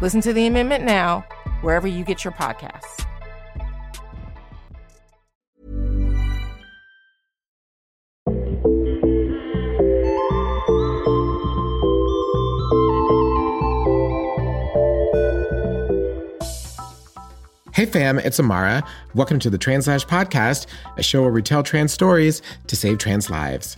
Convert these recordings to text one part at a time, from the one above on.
Listen to the amendment now, wherever you get your podcasts. Hey fam, it's Amara. Welcome to the Translash Podcast, a show where we tell trans stories to save trans lives.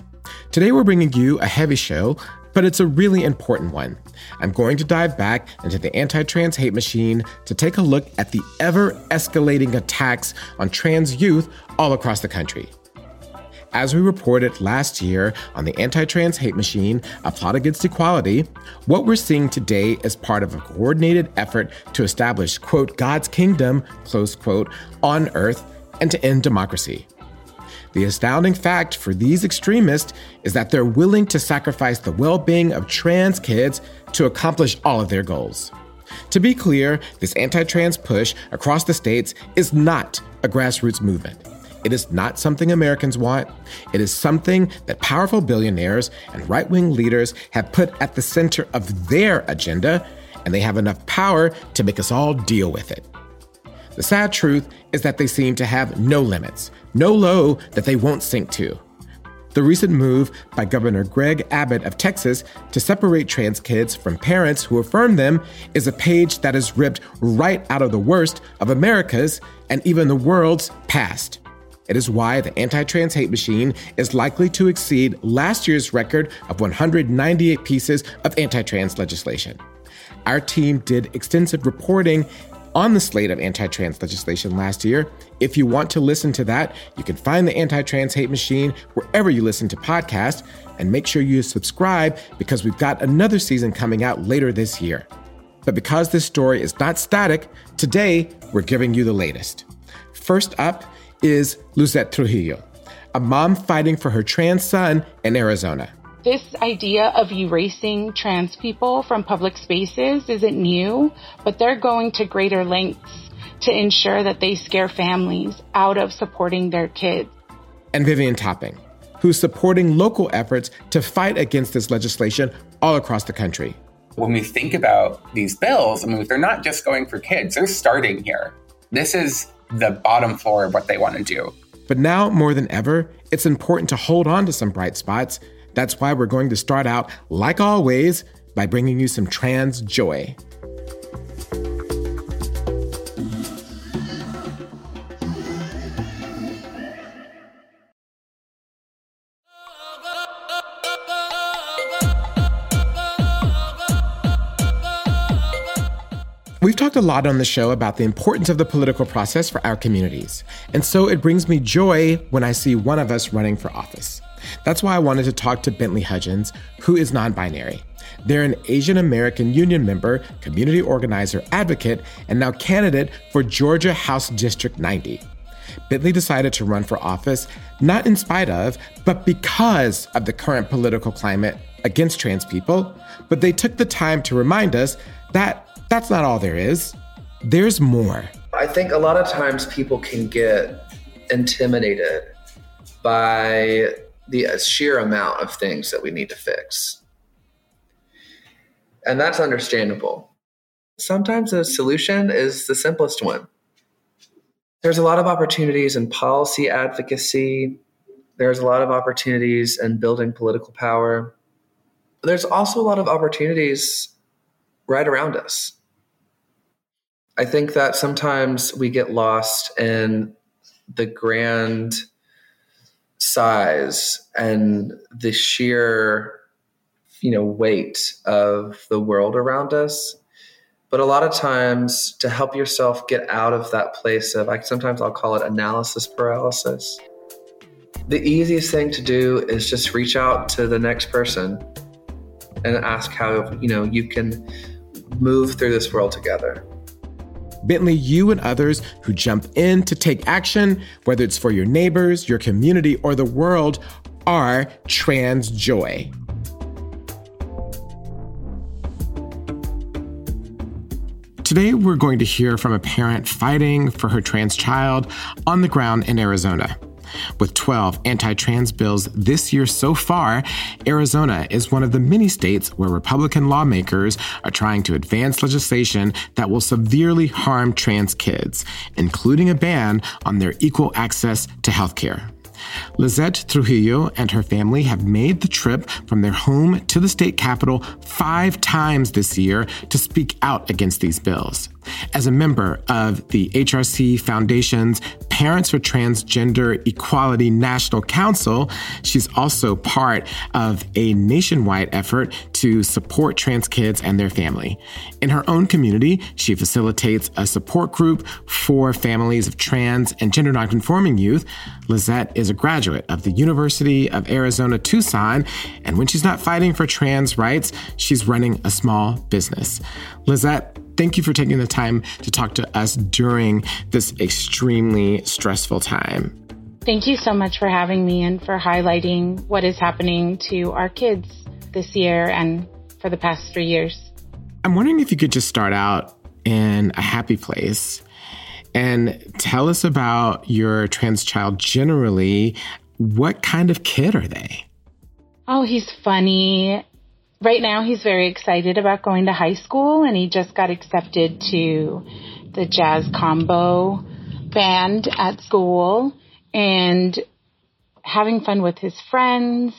Today we're bringing you a heavy show but it's a really important one. I'm going to dive back into the anti trans hate machine to take a look at the ever escalating attacks on trans youth all across the country. As we reported last year on the anti trans hate machine, a plot against equality, what we're seeing today is part of a coordinated effort to establish, quote, God's kingdom, close quote, on earth and to end democracy. The astounding fact for these extremists is that they're willing to sacrifice the well being of trans kids to accomplish all of their goals. To be clear, this anti trans push across the states is not a grassroots movement. It is not something Americans want. It is something that powerful billionaires and right wing leaders have put at the center of their agenda, and they have enough power to make us all deal with it. The sad truth is that they seem to have no limits, no low that they won't sink to. The recent move by Governor Greg Abbott of Texas to separate trans kids from parents who affirm them is a page that is ripped right out of the worst of America's and even the world's past. It is why the anti trans hate machine is likely to exceed last year's record of 198 pieces of anti trans legislation. Our team did extensive reporting on the slate of anti trans legislation last year. If you want to listen to that, you can find the Anti Trans Hate Machine wherever you listen to podcasts. And make sure you subscribe because we've got another season coming out later this year. But because this story is not static, today we're giving you the latest. First up is Lizette Trujillo, a mom fighting for her trans son in Arizona. This idea of erasing trans people from public spaces isn't new, but they're going to greater lengths to ensure that they scare families out of supporting their kids. And Vivian Topping, who's supporting local efforts to fight against this legislation all across the country. When we think about these bills, I mean, they're not just going for kids, they're starting here. This is the bottom floor of what they want to do. But now more than ever, it's important to hold on to some bright spots that's why we're going to start out, like always, by bringing you some trans joy. We've talked a lot on the show about the importance of the political process for our communities, and so it brings me joy when I see one of us running for office. That's why I wanted to talk to Bentley Hudgens, who is non binary. They're an Asian American Union member, community organizer, advocate, and now candidate for Georgia House District 90. Bentley decided to run for office not in spite of, but because of the current political climate against trans people. But they took the time to remind us that that's not all there is. There's more. I think a lot of times people can get intimidated by the sheer amount of things that we need to fix. And that's understandable. Sometimes the solution is the simplest one. There's a lot of opportunities in policy advocacy. There's a lot of opportunities in building political power. There's also a lot of opportunities right around us. I think that sometimes we get lost in the grand size and the sheer you know weight of the world around us. But a lot of times to help yourself get out of that place of I sometimes I'll call it analysis paralysis the easiest thing to do is just reach out to the next person and ask how you know you can move through this world together Bentley, you and others who jump in to take action, whether it's for your neighbors, your community, or the world, are trans joy. Today, we're going to hear from a parent fighting for her trans child on the ground in Arizona. With 12 anti trans bills this year so far, Arizona is one of the many states where Republican lawmakers are trying to advance legislation that will severely harm trans kids, including a ban on their equal access to health care. Lizette Trujillo and her family have made the trip from their home to the state capitol five times this year to speak out against these bills. As a member of the HRC Foundation's Parents for Transgender Equality National Council, she's also part of a nationwide effort to support trans kids and their family. In her own community, she facilitates a support group for families of trans and gender nonconforming youth. Lizette is a graduate of the University of Arizona Tucson, and when she's not fighting for trans rights, she's running a small business. Lizette, thank you for taking the time to talk to us during this extremely stressful time. Thank you so much for having me and for highlighting what is happening to our kids this year and for the past three years. I'm wondering if you could just start out in a happy place and tell us about your trans child generally. What kind of kid are they? Oh, he's funny right now he's very excited about going to high school and he just got accepted to the jazz combo band at school and having fun with his friends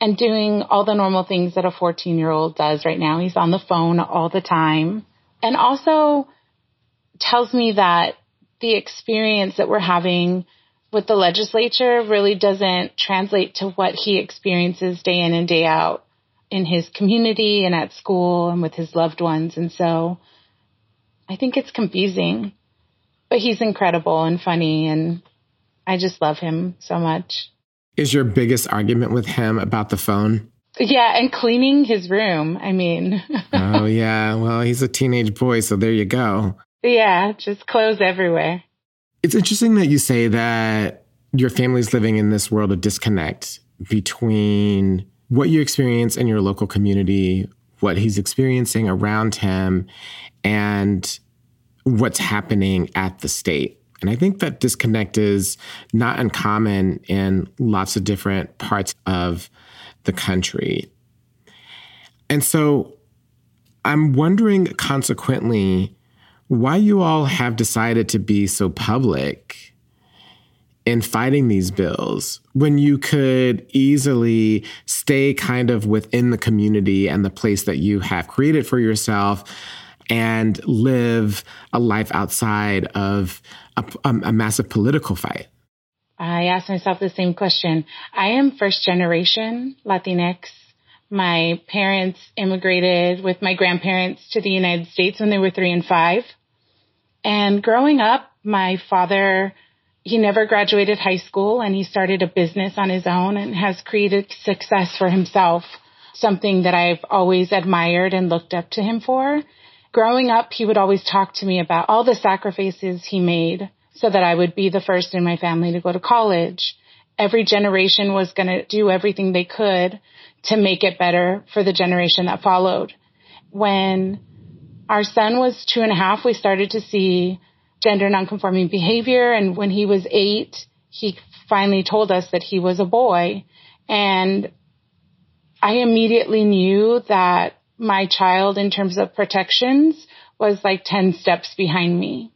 and doing all the normal things that a 14 year old does right now. He's on the phone all the time and also tells me that the experience that we're having with the legislature really doesn't translate to what he experiences day in and day out in his community and at school and with his loved ones. And so I think it's confusing, but he's incredible and funny and I just love him so much. Is your biggest argument with him about the phone? Yeah, and cleaning his room. I mean, oh, yeah. Well, he's a teenage boy, so there you go. Yeah, just clothes everywhere. It's interesting that you say that your family's living in this world of disconnect between what you experience in your local community, what he's experiencing around him, and what's happening at the state. And I think that disconnect is not uncommon in lots of different parts of the country. And so I'm wondering, consequently, why you all have decided to be so public in fighting these bills when you could easily stay kind of within the community and the place that you have created for yourself and live a life outside of a, a, a massive political fight? I asked myself the same question. I am first generation Latinx. My parents immigrated with my grandparents to the United States when they were three and five. And growing up, my father he never graduated high school and he started a business on his own and has created success for himself, something that I've always admired and looked up to him for. Growing up, he would always talk to me about all the sacrifices he made so that I would be the first in my family to go to college. Every generation was going to do everything they could to make it better for the generation that followed. When our son was two and a half, we started to see gender nonconforming behavior. And when he was eight, he finally told us that he was a boy. And I immediately knew that my child, in terms of protections, was like 10 steps behind me.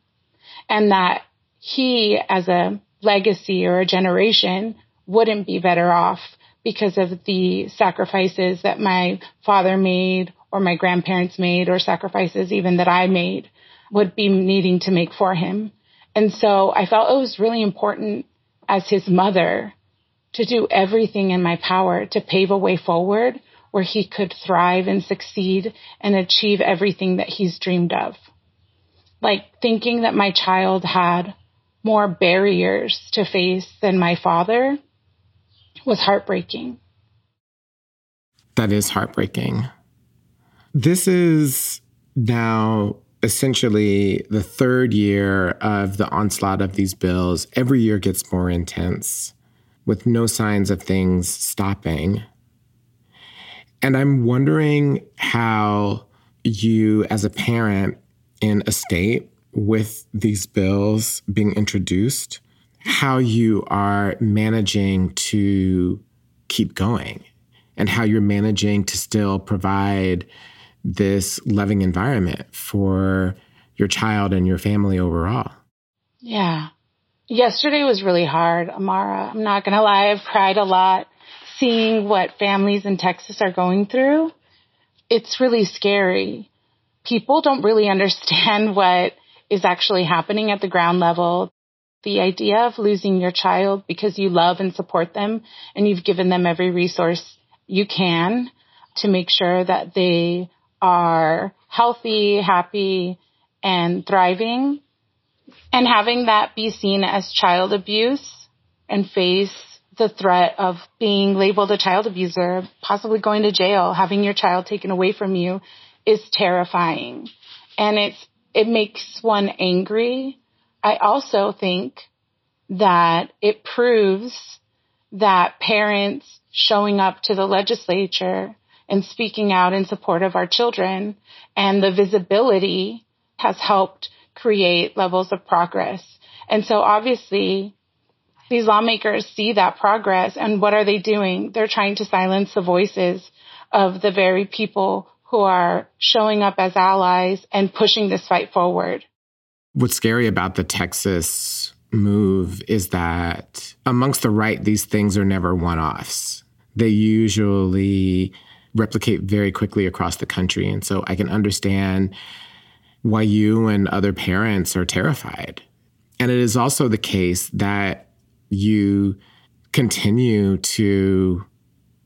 And that he, as a legacy or a generation, wouldn't be better off because of the sacrifices that my father made or my grandparents made or sacrifices even that I made would be needing to make for him. And so I felt it was really important as his mother to do everything in my power to pave a way forward where he could thrive and succeed and achieve everything that he's dreamed of. Like thinking that my child had more barriers to face than my father was heartbreaking. That is heartbreaking. This is now essentially the third year of the onslaught of these bills. Every year gets more intense with no signs of things stopping. And I'm wondering how you, as a parent in a state with these bills being introduced, how you are managing to keep going and how you're managing to still provide this loving environment for your child and your family overall. Yeah. Yesterday was really hard, Amara. I'm not going to lie. I've cried a lot seeing what families in Texas are going through. It's really scary. People don't really understand what is actually happening at the ground level. The idea of losing your child because you love and support them and you've given them every resource you can to make sure that they are healthy, happy, and thriving. And having that be seen as child abuse and face the threat of being labeled a child abuser, possibly going to jail, having your child taken away from you is terrifying. And it's, it makes one angry. I also think that it proves that parents showing up to the legislature and speaking out in support of our children and the visibility has helped create levels of progress. And so obviously these lawmakers see that progress and what are they doing? They're trying to silence the voices of the very people who are showing up as allies and pushing this fight forward. What's scary about the Texas move is that amongst the right, these things are never one offs. They usually replicate very quickly across the country. And so I can understand why you and other parents are terrified. And it is also the case that you continue to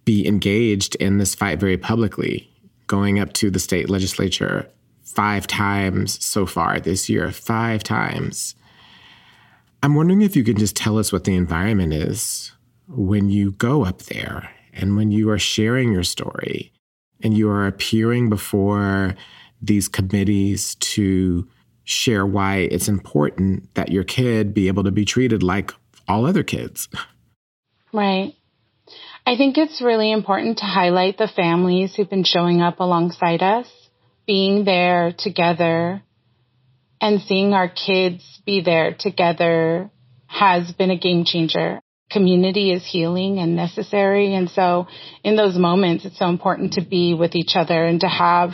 be engaged in this fight very publicly, going up to the state legislature five times so far this year, five times. I'm wondering if you can just tell us what the environment is when you go up there and when you are sharing your story and you are appearing before these committees to share why it's important that your kid be able to be treated like all other kids. Right. I think it's really important to highlight the families who've been showing up alongside us, being there together, and seeing our kids be there together has been a game changer community is healing and necessary. And so in those moments, it's so important to be with each other and to have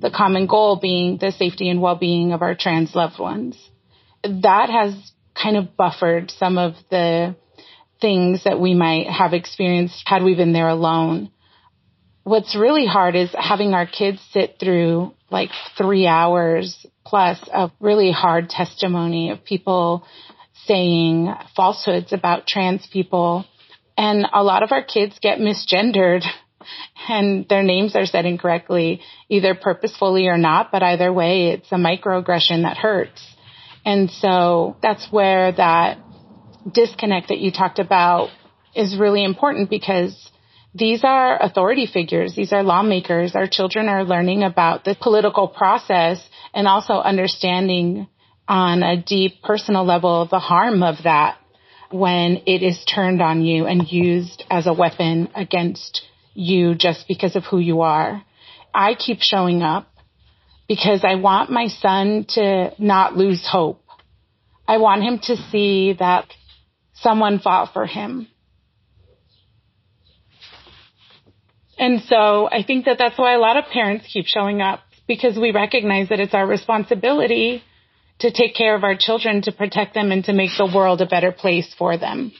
the common goal being the safety and well-being of our trans loved ones. That has kind of buffered some of the things that we might have experienced had we been there alone. What's really hard is having our kids sit through like three hours plus of really hard testimony of people saying falsehoods about trans people. And a lot of our kids get misgendered and their names are said incorrectly, either purposefully or not, but either way, it's a microaggression that hurts. And so that's where that disconnect that you talked about is really important because these are authority figures. These are lawmakers. Our children are learning about the political process and also understanding on a deep personal level the harm of that when it is turned on you and used as a weapon against you just because of who you are. I keep showing up because I want my son to not lose hope. I want him to see that someone fought for him. And so I think that that's why a lot of parents keep showing up because we recognize that it's our responsibility to take care of our children, to protect them, and to make the world a better place for them.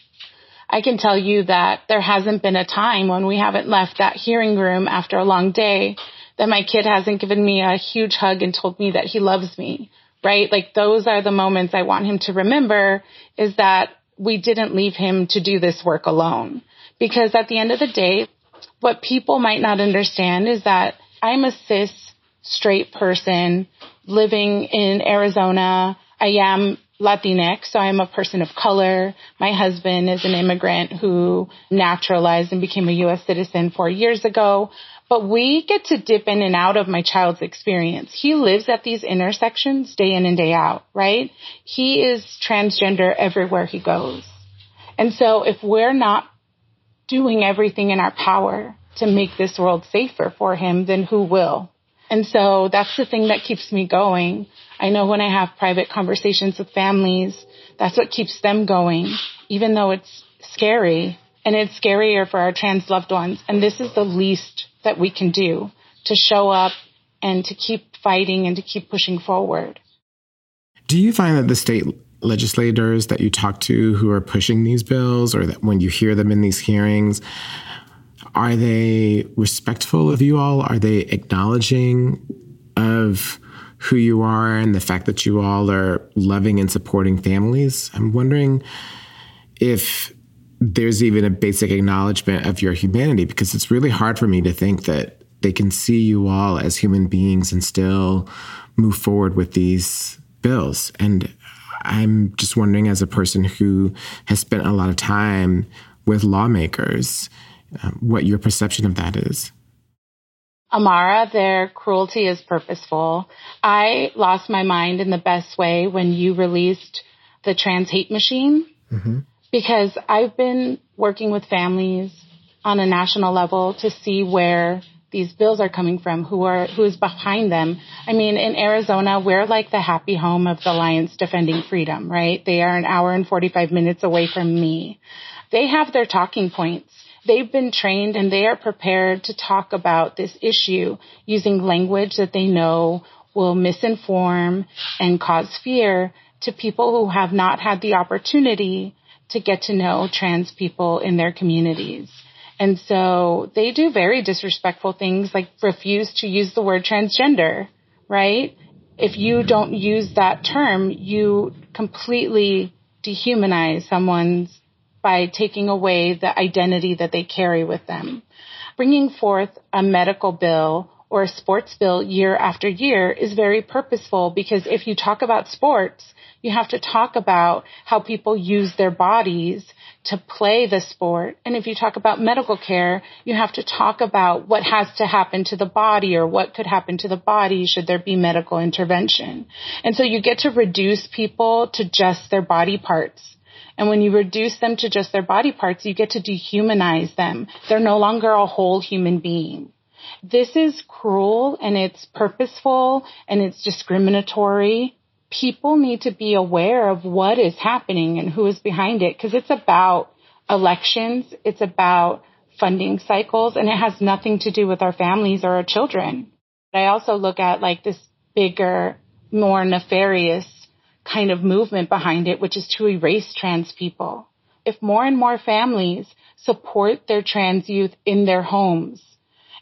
I can tell you that there hasn't been a time when we haven't left that hearing room after a long day that my kid hasn't given me a huge hug and told me that he loves me, right? Like those are the moments I want him to remember is that we didn't leave him to do this work alone. Because at the end of the day, what people might not understand is that I'm a cis straight person living in Arizona. I am Latinx, so I am a person of color. My husband is an immigrant who naturalized and became a U.S. citizen four years ago. but we get to dip in and out of my child's experience. He lives at these intersections day in and day out, right? He is transgender everywhere he goes. And so if we're not doing everything in our power to make this world safer for him, then who will? And so that's the thing that keeps me going. I know when I have private conversations with families, that's what keeps them going, even though it's scary and it's scarier for our trans loved ones. And this is the least that we can do to show up and to keep fighting and to keep pushing forward. Do you find that the state legislators that you talk to who are pushing these bills or that when you hear them in these hearings, are they respectful of you all? Are they acknowledging of who you are and the fact that you all are loving and supporting families? I'm wondering if there's even a basic acknowledgement of your humanity because it's really hard for me to think that they can see you all as human beings and still move forward with these bills. And I'm just wondering, as a person who has spent a lot of time with lawmakers, um, what your perception of that is. Amara, their cruelty is purposeful. I lost my mind in the best way when you released the trans hate machine. Mm-hmm because I've been working with families on a national level to see where these bills are coming from, who are who is behind them. I mean, in Arizona, we're like the happy home of the Alliance Defending Freedom, right? They are an hour and 45 minutes away from me. They have their talking points. They've been trained and they are prepared to talk about this issue using language that they know will misinform and cause fear to people who have not had the opportunity to get to know trans people in their communities. And so they do very disrespectful things like refuse to use the word transgender, right? If you don't use that term, you completely dehumanize someone's by taking away the identity that they carry with them. Bringing forth a medical bill or a sports bill year after year is very purposeful because if you talk about sports, you have to talk about how people use their bodies to play the sport. And if you talk about medical care, you have to talk about what has to happen to the body or what could happen to the body should there be medical intervention. And so you get to reduce people to just their body parts. And when you reduce them to just their body parts, you get to dehumanize them. They're no longer a whole human being. This is cruel and it's purposeful and it's discriminatory people need to be aware of what is happening and who is behind it because it's about elections, it's about funding cycles, and it has nothing to do with our families or our children. I also look at like this bigger, more nefarious kind of movement behind it, which is to erase trans people. If more and more families support their trans youth in their homes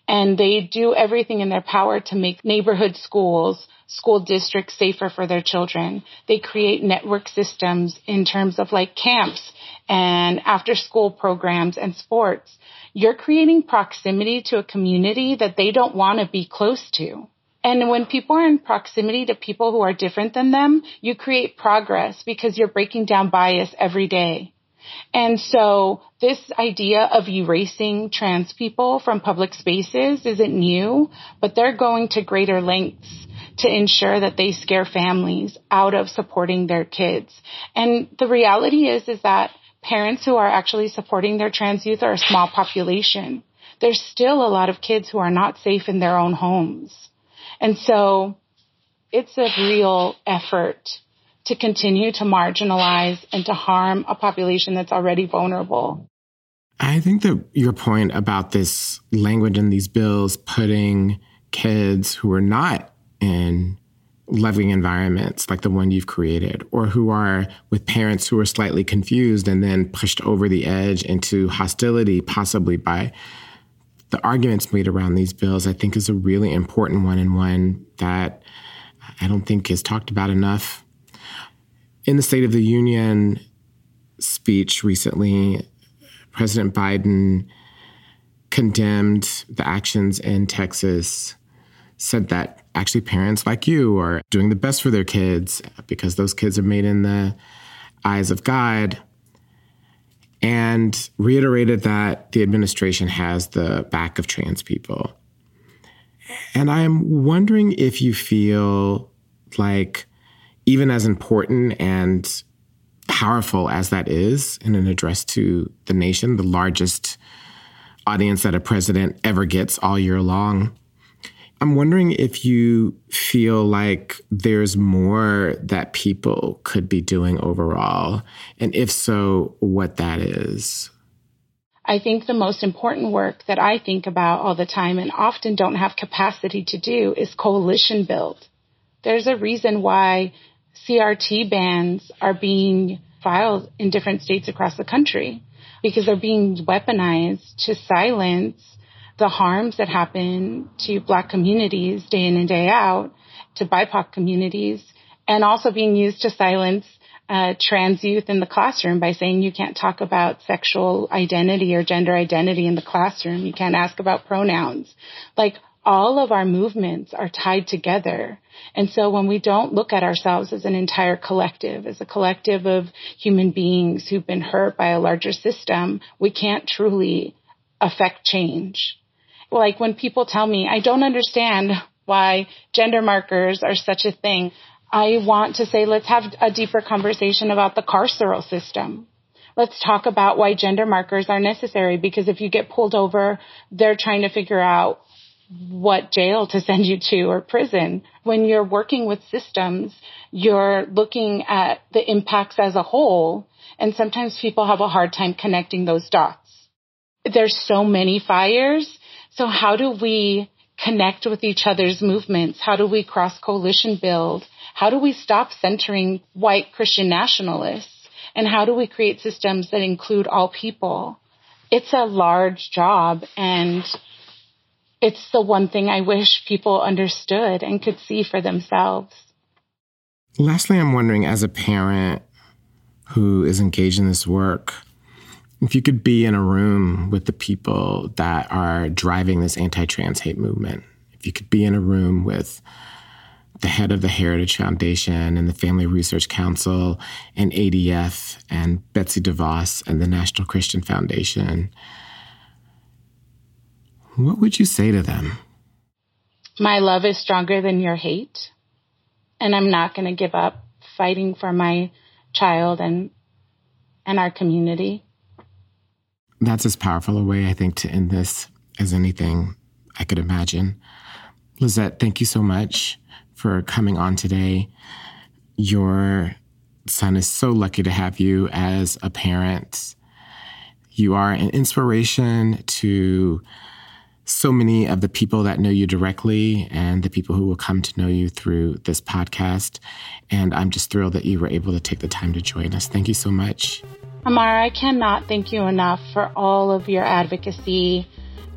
and they do everything in their power to make neighborhood schools school districts safer for their children. They create network systems in terms of like camps and after school programs and sports. You're creating proximity to a community that they don't want to be close to. And when people are in proximity to people who are different than them, you create progress because you're breaking down bias every day. And so this idea of erasing trans people from public spaces isn't new, but they're going to greater lengths to ensure that they scare families out of supporting their kids. And the reality is, is that parents who are actually supporting their trans youth are a small population. There's still a lot of kids who are not safe in their own homes. And so it's a real effort to continue to marginalize and to harm a population that's already vulnerable. I think that your point about this language in these bills putting kids who are not in loving environments like the one you've created, or who are with parents who are slightly confused and then pushed over the edge into hostility, possibly by the arguments made around these bills, I think is a really important one and one that I don't think is talked about enough. In the State of the Union speech recently, President Biden condemned the actions in Texas, said that actually parents like you are doing the best for their kids because those kids are made in the eyes of God. And reiterated that the administration has the back of trans people. And I'm wondering if you feel like, even as important and powerful as that is in an address to the nation, the largest audience that a president ever gets all year long, I'm wondering if you feel like there's more that people could be doing overall, and if so, what that is. I think the most important work that I think about all the time and often don't have capacity to do is coalition build. There's a reason why CRT bans are being filed in different states across the country because they're being weaponized to silence the harms that happen to black communities day in and day out, to BIPOC communities, and also being used to silence uh, trans youth in the classroom by saying you can't talk about sexual identity or gender identity in the classroom. You can't ask about pronouns. Like all of our movements are tied together. And so when we don't look at ourselves as an entire collective, as a collective of human beings who've been hurt by a larger system, we can't truly affect change like when people tell me, I don't understand why gender markers are such a thing. I want to say, let's have a deeper conversation about the carceral system. Let's talk about why gender markers are necessary because if you get pulled over, they're trying to figure out what jail to send you to or prison. When you're working with systems, you're looking at the impacts as a whole. And sometimes people have a hard time connecting those dots. There's so many fires so how do we connect with each other's movements? How do we cross coalition build? How do we stop centering white Christian nationalists? And how do we create systems that include all people? It's a large job and it's the one thing I wish people understood and could see for themselves. Lastly, I'm wondering as a parent who is engaged in this work, if you could be in a room with the people that are driving this anti trans hate movement, if you could be in a room with the head of the Heritage Foundation and the Family Research Council and ADF and Betsy DeVos and the National Christian Foundation, what would you say to them? My love is stronger than your hate, and I'm not going to give up fighting for my child and and our community that's as powerful a way, I think, to end this as anything I could imagine. Lizette, thank you so much for coming on today. Your son is so lucky to have you as a parent. You are an inspiration to so many of the people that know you directly and the people who will come to know you through this podcast. And I'm just thrilled that you were able to take the time to join us. Thank you so much. Amara, I cannot thank you enough for all of your advocacy.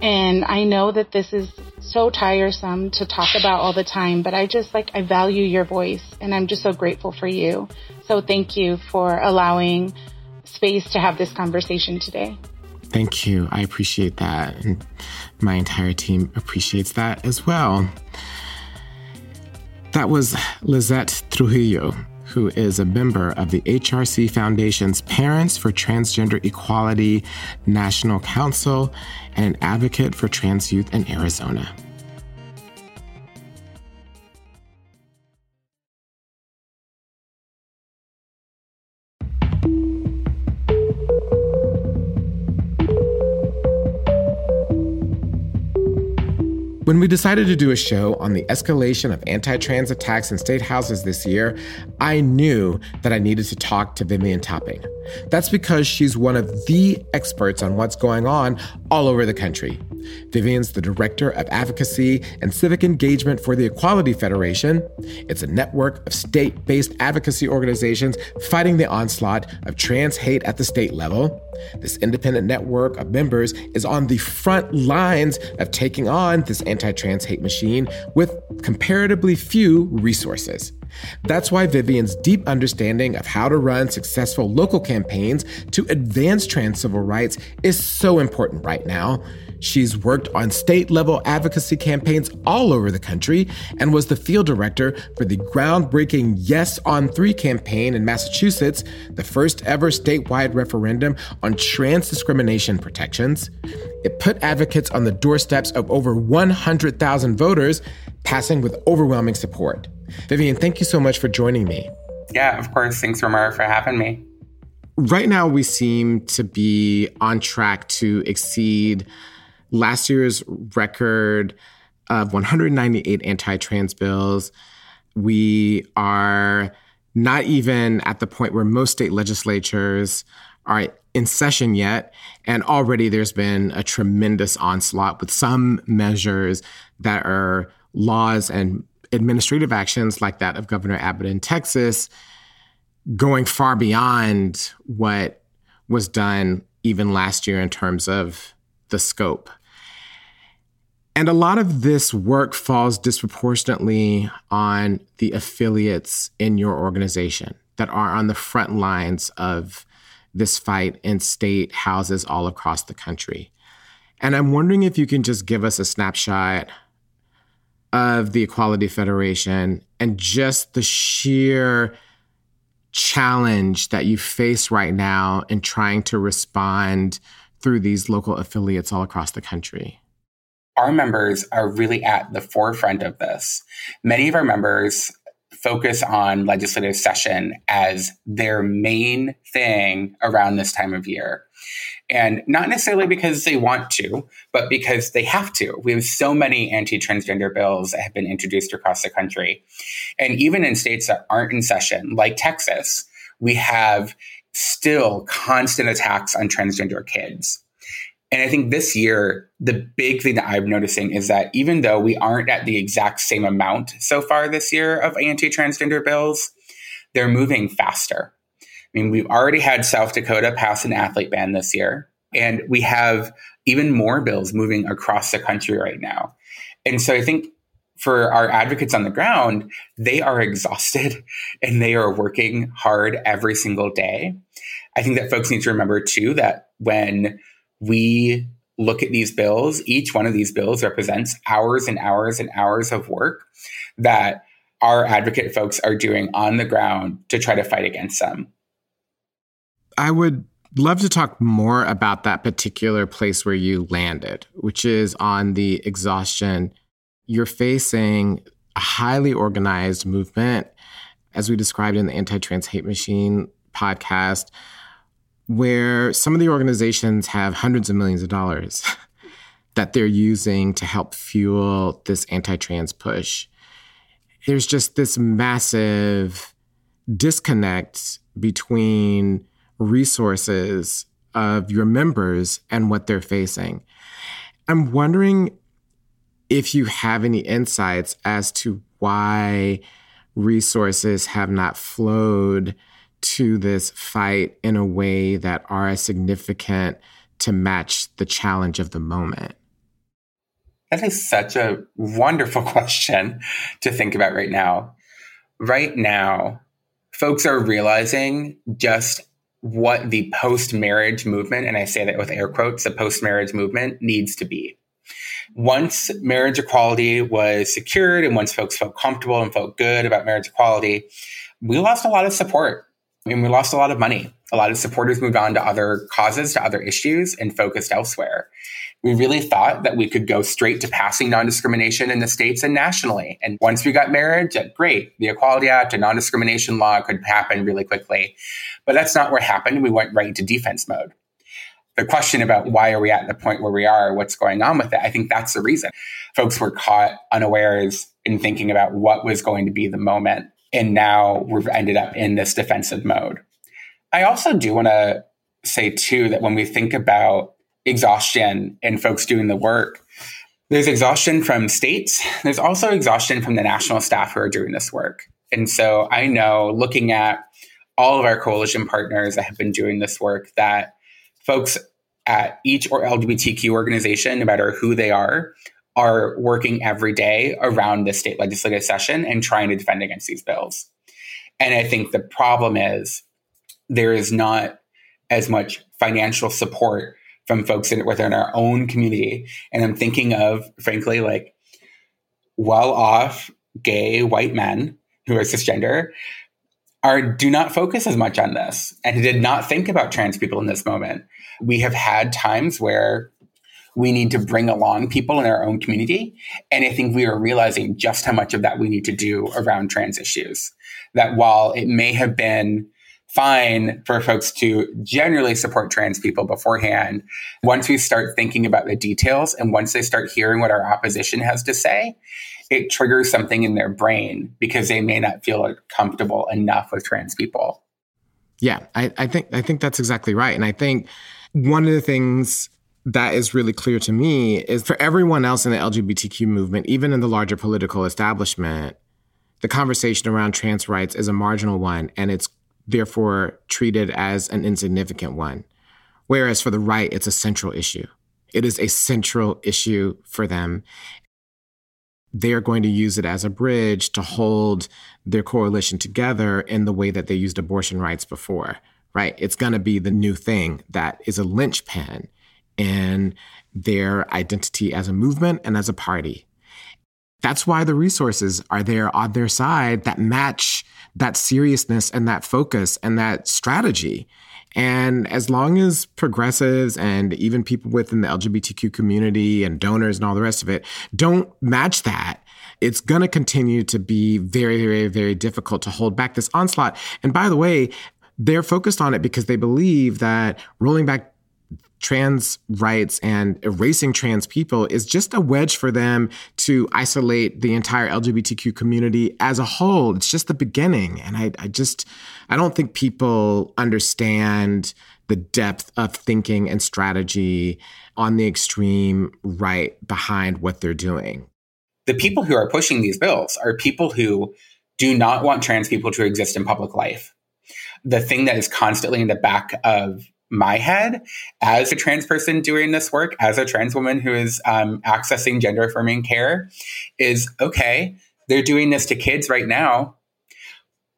And I know that this is so tiresome to talk about all the time, but I just like, I value your voice and I'm just so grateful for you. So thank you for allowing space to have this conversation today. Thank you. I appreciate that. And my entire team appreciates that as well. That was Lizette Trujillo who is a member of the HRC Foundation's Parents for Transgender Equality National Council and an advocate for trans youth in Arizona. When we decided to do a show on the escalation of anti trans attacks in state houses this year, I knew that I needed to talk to Vivian Topping. That's because she's one of the experts on what's going on all over the country. Vivian's the director of advocacy and civic engagement for the Equality Federation. It's a network of state based advocacy organizations fighting the onslaught of trans hate at the state level. This independent network of members is on the front lines of taking on this anti trans hate machine with comparatively few resources. That's why Vivian's deep understanding of how to run successful local campaigns to advance trans civil rights is so important right now. She's worked on state level advocacy campaigns all over the country and was the field director for the groundbreaking Yes on 3 campaign in Massachusetts, the first ever statewide referendum on trans discrimination protections. It put advocates on the doorsteps of over 100,000 voters, passing with overwhelming support. Vivian, thank you so much for joining me. Yeah, of course. Thanks, Ramar, for having me. Right now, we seem to be on track to exceed last year's record of 198 anti trans bills. We are not even at the point where most state legislatures are in session yet. And already there's been a tremendous onslaught with some measures that are laws and administrative actions like that of Governor Abbott in Texas going far beyond what was done even last year in terms of the scope. And a lot of this work falls disproportionately on the affiliates in your organization that are on the front lines of this fight in state houses all across the country. And I'm wondering if you can just give us a snapshot of the Equality Federation and just the sheer challenge that you face right now in trying to respond through these local affiliates all across the country? Our members are really at the forefront of this. Many of our members focus on legislative session as their main thing around this time of year. And not necessarily because they want to, but because they have to. We have so many anti transgender bills that have been introduced across the country. And even in states that aren't in session, like Texas, we have still constant attacks on transgender kids. And I think this year, the big thing that I'm noticing is that even though we aren't at the exact same amount so far this year of anti transgender bills, they're moving faster. I mean, we've already had South Dakota pass an athlete ban this year, and we have even more bills moving across the country right now. And so I think for our advocates on the ground, they are exhausted and they are working hard every single day. I think that folks need to remember too that when we look at these bills, each one of these bills represents hours and hours and hours of work that our advocate folks are doing on the ground to try to fight against them. I would love to talk more about that particular place where you landed, which is on the exhaustion. You're facing a highly organized movement, as we described in the Anti Trans Hate Machine podcast, where some of the organizations have hundreds of millions of dollars that they're using to help fuel this anti trans push. There's just this massive disconnect between resources of your members and what they're facing. I'm wondering if you have any insights as to why resources have not flowed to this fight in a way that are as significant to match the challenge of the moment? That is such a wonderful question to think about right now. Right now, folks are realizing just what the post marriage movement, and I say that with air quotes, the post marriage movement needs to be. Once marriage equality was secured and once folks felt comfortable and felt good about marriage equality, we lost a lot of support I mean, we lost a lot of money. A lot of supporters moved on to other causes, to other issues, and focused elsewhere. We really thought that we could go straight to passing non discrimination in the states and nationally. And once we got marriage, great, the Equality Act and non discrimination law could happen really quickly. But that's not what happened. We went right into defense mode. The question about why are we at the point where we are, what's going on with it, I think that's the reason. Folks were caught unawares in thinking about what was going to be the moment and now we've ended up in this defensive mode. I also do want to say, too, that when we think about exhaustion and folks doing the work, there's exhaustion from states. There's also exhaustion from the national staff who are doing this work. And so I know looking at all of our coalition partners that have been doing this work that folks at each or LGBTQ organization, no matter who they are, are working every day around the state legislative session and trying to defend against these bills. And I think the problem is there is not as much financial support from folks in, within our own community. And I'm thinking of, frankly, like well off gay white men who are cisgender are do not focus as much on this and did not think about trans people in this moment. We have had times where we need to bring along people in our own community. And I think we are realizing just how much of that we need to do around trans issues. That while it may have been fine for folks to generally support trans people beforehand, once we start thinking about the details and once they start hearing what our opposition has to say, it triggers something in their brain because they may not feel comfortable enough with trans people. Yeah, I, I think I think that's exactly right. And I think one of the things that is really clear to me is for everyone else in the LGBTQ movement, even in the larger political establishment, the conversation around trans rights is a marginal one and it's therefore treated as an insignificant one. Whereas for the right, it's a central issue. It is a central issue for them. They're going to use it as a bridge to hold their coalition together in the way that they used abortion rights before, right? It's going to be the new thing that is a linchpin in their identity as a movement and as a party. That's why the resources are there on their side that match that seriousness and that focus and that strategy. And as long as progressives and even people within the LGBTQ community and donors and all the rest of it don't match that, it's going to continue to be very, very, very difficult to hold back this onslaught. And by the way, they're focused on it because they believe that rolling back trans rights and erasing trans people is just a wedge for them to isolate the entire LGBTQ community as a whole. It's just the beginning. And I, I just, I don't think people understand the depth of thinking and strategy on the extreme right behind what they're doing. The people who are pushing these bills are people who do not want trans people to exist in public life. The thing that is constantly in the back of my head as a trans person doing this work, as a trans woman who is um, accessing gender affirming care, is okay, they're doing this to kids right now.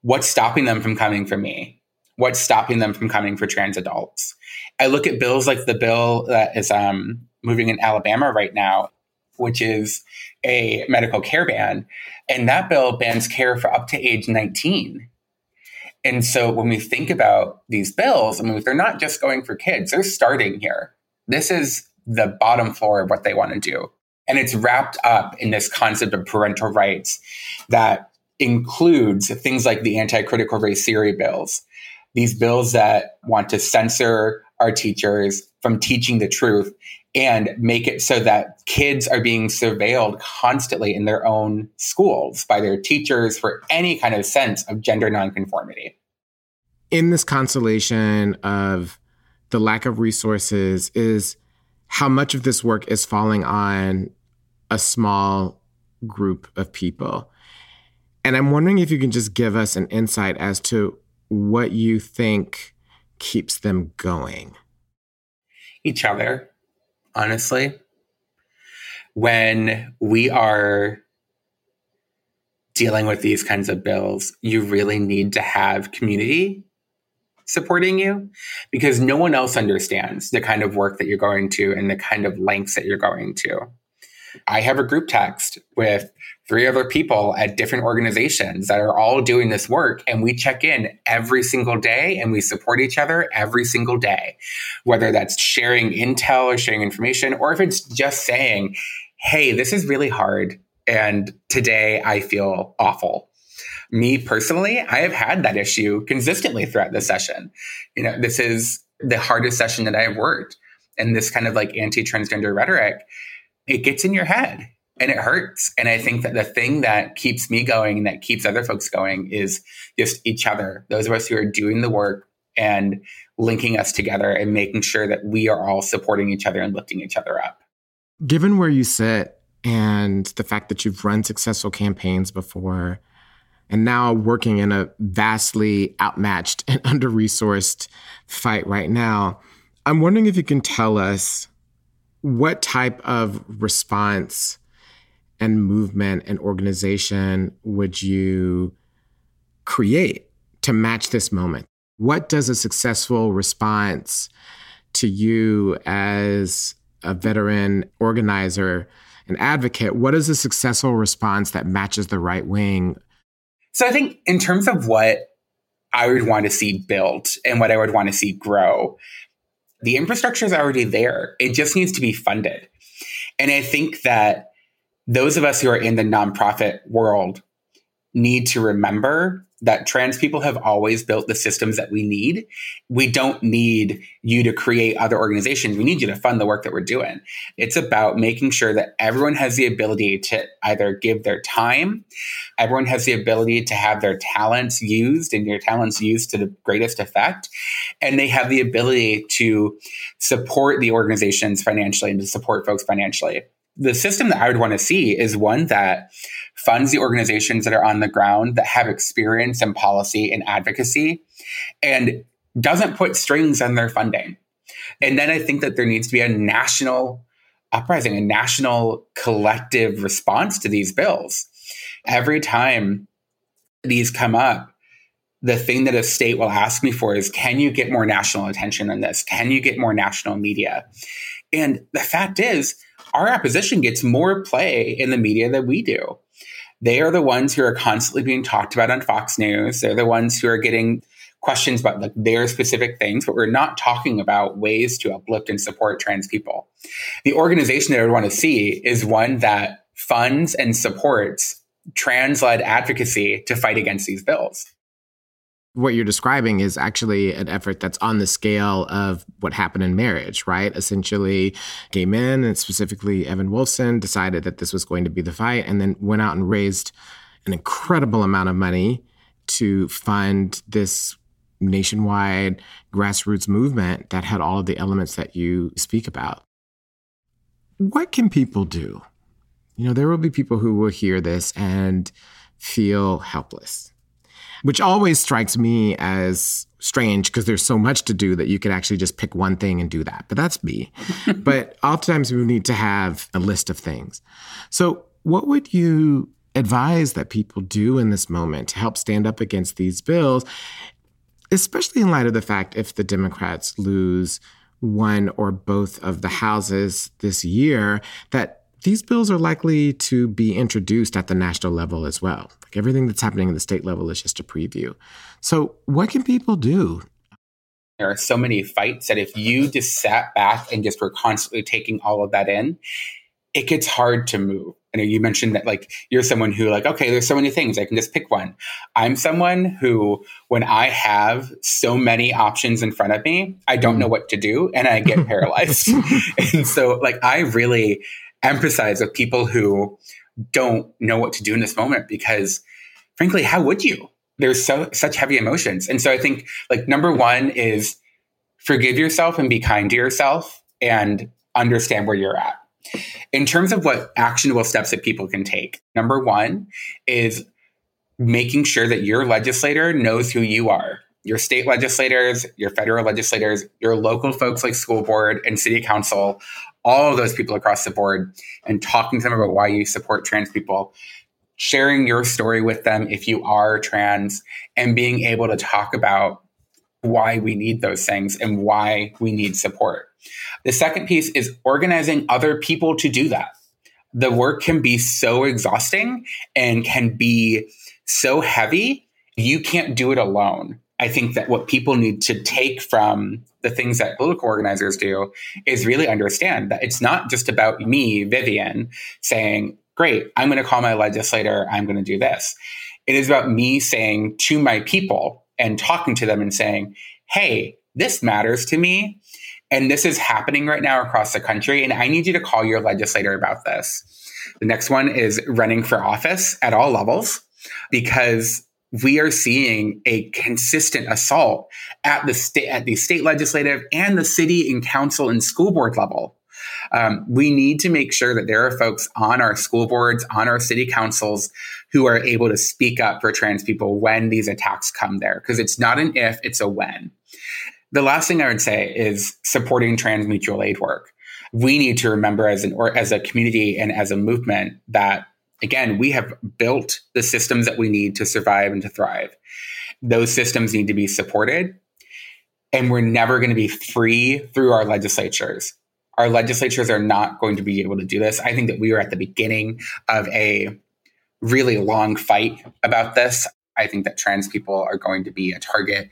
What's stopping them from coming for me? What's stopping them from coming for trans adults? I look at bills like the bill that is um, moving in Alabama right now, which is a medical care ban. And that bill bans care for up to age 19. And so when we think about these bills, I mean, they're not just going for kids, they're starting here. This is the bottom floor of what they want to do. And it's wrapped up in this concept of parental rights that includes things like the anti critical race theory bills, these bills that want to censor our teachers from teaching the truth and make it so that kids are being surveilled constantly in their own schools by their teachers for any kind of sense of gender nonconformity. In this constellation of the lack of resources, is how much of this work is falling on a small group of people. And I'm wondering if you can just give us an insight as to what you think keeps them going. Each other honestly. When we are dealing with these kinds of bills, you really need to have community supporting you because no one else understands the kind of work that you're going to and the kind of lengths that you're going to. I have a group text with three other people at different organizations that are all doing this work. And we check in every single day and we support each other every single day, whether that's sharing intel or sharing information, or if it's just saying, Hey, this is really hard. And today I feel awful. Me personally, I have had that issue consistently throughout the session. You know, this is the hardest session that I've worked. And this kind of like anti transgender rhetoric, it gets in your head and it hurts. And I think that the thing that keeps me going and that keeps other folks going is just each other, those of us who are doing the work and linking us together and making sure that we are all supporting each other and lifting each other up. Given where you sit and the fact that you've run successful campaigns before, and now working in a vastly outmatched and under resourced fight right now, I'm wondering if you can tell us what type of response and movement and organization would you create to match this moment? What does a successful response to you as a veteran organizer and advocate, what is a successful response that matches the right wing? So I think in terms of what I would want to see built and what I would want to see grow, the infrastructure is already there. It just needs to be funded. And I think that those of us who are in the nonprofit world need to remember that trans people have always built the systems that we need. We don't need you to create other organizations. We need you to fund the work that we're doing. It's about making sure that everyone has the ability to either give their time, everyone has the ability to have their talents used and your talents used to the greatest effect, and they have the ability to support the organizations financially and to support folks financially. The system that I would want to see is one that funds the organizations that are on the ground that have experience in policy and advocacy and doesn't put strings on their funding. And then I think that there needs to be a national uprising, a national collective response to these bills. Every time these come up, the thing that a state will ask me for is can you get more national attention on this? Can you get more national media? And the fact is, our opposition gets more play in the media than we do they are the ones who are constantly being talked about on Fox News. They're the ones who are getting questions about like their specific things, but we're not talking about ways to uplift and support trans people. The organization that I would want to see is one that funds and supports trans led advocacy to fight against these bills what you're describing is actually an effort that's on the scale of what happened in marriage, right? Essentially, gay men and specifically Evan Wolfson decided that this was going to be the fight and then went out and raised an incredible amount of money to fund this nationwide grassroots movement that had all of the elements that you speak about. What can people do? You know, there will be people who will hear this and feel helpless which always strikes me as strange because there's so much to do that you could actually just pick one thing and do that. But that's me. but oftentimes we need to have a list of things. So, what would you advise that people do in this moment to help stand up against these bills, especially in light of the fact if the Democrats lose one or both of the houses this year, that these bills are likely to be introduced at the national level as well. Like everything that's happening at the state level is just a preview. So, what can people do? There are so many fights that if you just sat back and just were constantly taking all of that in, it gets hard to move. I know you mentioned that like you're someone who like, okay, there's so many things, I can just pick one. I'm someone who, when I have so many options in front of me, I don't hmm. know what to do and I get paralyzed. and so like I really empathize with people who don't know what to do in this moment because frankly how would you? There's so such heavy emotions. And so i think like number one is forgive yourself and be kind to yourself and understand where you're at. In terms of what actionable steps that people can take number one is making sure that your legislator knows who you are. Your state legislators, your federal legislators, your local folks like school board and city council all of those people across the board and talking to them about why you support trans people, sharing your story with them if you are trans, and being able to talk about why we need those things and why we need support. The second piece is organizing other people to do that. The work can be so exhausting and can be so heavy, you can't do it alone. I think that what people need to take from the things that political organizers do is really understand that it's not just about me, Vivian, saying, Great, I'm going to call my legislator, I'm going to do this. It is about me saying to my people and talking to them and saying, Hey, this matters to me. And this is happening right now across the country. And I need you to call your legislator about this. The next one is running for office at all levels because we are seeing a consistent assault at the state, at the state legislative and the city and council and school board level. Um, we need to make sure that there are folks on our school boards, on our city councils who are able to speak up for trans people when these attacks come there, because it's not an if, it's a when. The last thing I would say is supporting trans mutual aid work. We need to remember as an or as a community and as a movement that again, we have built the systems that we need to survive and to thrive. Those systems need to be supported. and we're never going to be free through our legislatures. Our legislatures are not going to be able to do this. I think that we are at the beginning of a really long fight about this. I think that trans people are going to be a target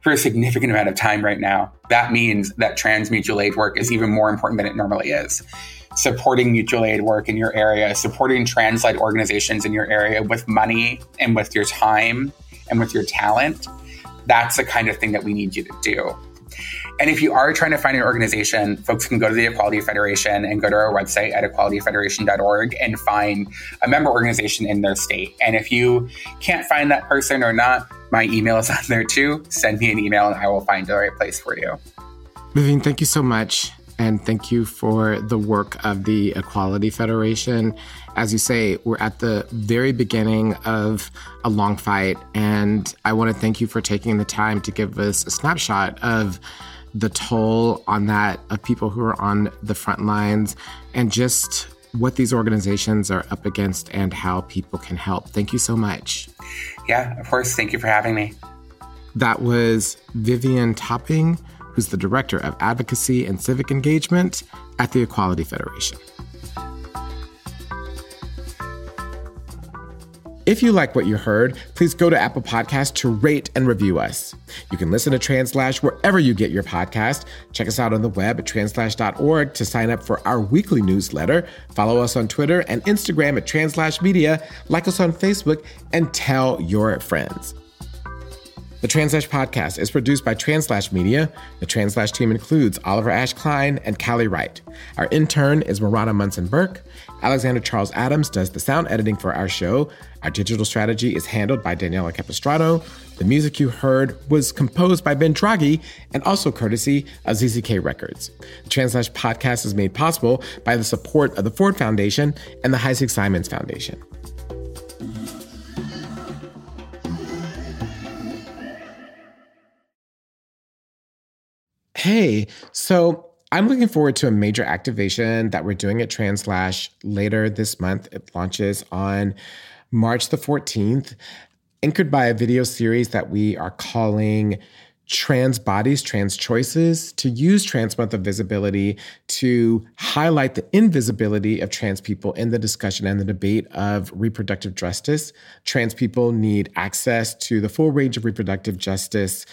for a significant amount of time right now. That means that trans mutual aid work is even more important than it normally is. Supporting mutual aid work in your area, supporting trans led organizations in your area with money and with your time and with your talent, that's the kind of thing that we need you to do. And if you are trying to find an organization, folks can go to the Equality Federation and go to our website at equalityfederation.org and find a member organization in their state. And if you can't find that person or not, my email is on there too. Send me an email and I will find the right place for you. Vivian, thank you so much. And thank you for the work of the Equality Federation. As you say, we're at the very beginning of a long fight. And I want to thank you for taking the time to give us a snapshot of the toll on that of people who are on the front lines and just what these organizations are up against and how people can help. Thank you so much. Yeah, of course. Thank you for having me. That was Vivian Topping, who's the Director of Advocacy and Civic Engagement at the Equality Federation. If you like what you heard, please go to Apple Podcasts to rate and review us. You can listen to Translash wherever you get your podcast. Check us out on the web at translash.org to sign up for our weekly newsletter. Follow us on Twitter and Instagram at Translash Media, like us on Facebook, and tell your friends. The Translash podcast is produced by Translash Media. The Translash team includes Oliver Ash Klein and Callie Wright. Our intern is Marana Munson Burke. Alexander Charles Adams does the sound editing for our show. Our digital strategy is handled by Daniela Capistrano. The music you heard was composed by Ben Draghi and also courtesy of ZZK Records. The Translash podcast is made possible by the support of the Ford Foundation and the Heising-Simons Foundation. Hey, so I'm looking forward to a major activation that we're doing at Translash later this month. It launches on March the 14th, anchored by a video series that we are calling Trans Bodies, Trans Choices, to use Trans Month of Visibility to highlight the invisibility of trans people in the discussion and the debate of reproductive justice. Trans people need access to the full range of reproductive justice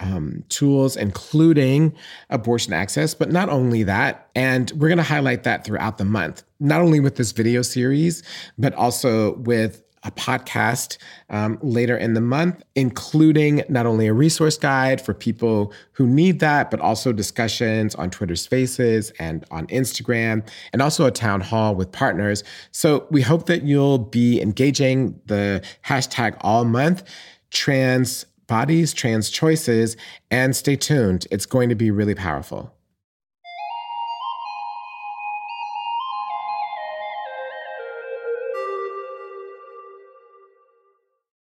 um, tools, including abortion access. But not only that, and we're going to highlight that throughout the month, not only with this video series, but also with a podcast um, later in the month, including not only a resource guide for people who need that, but also discussions on Twitter Spaces and on Instagram, and also a town hall with partners. So we hope that you'll be engaging the hashtag all month trans bodies, trans choices, and stay tuned. It's going to be really powerful.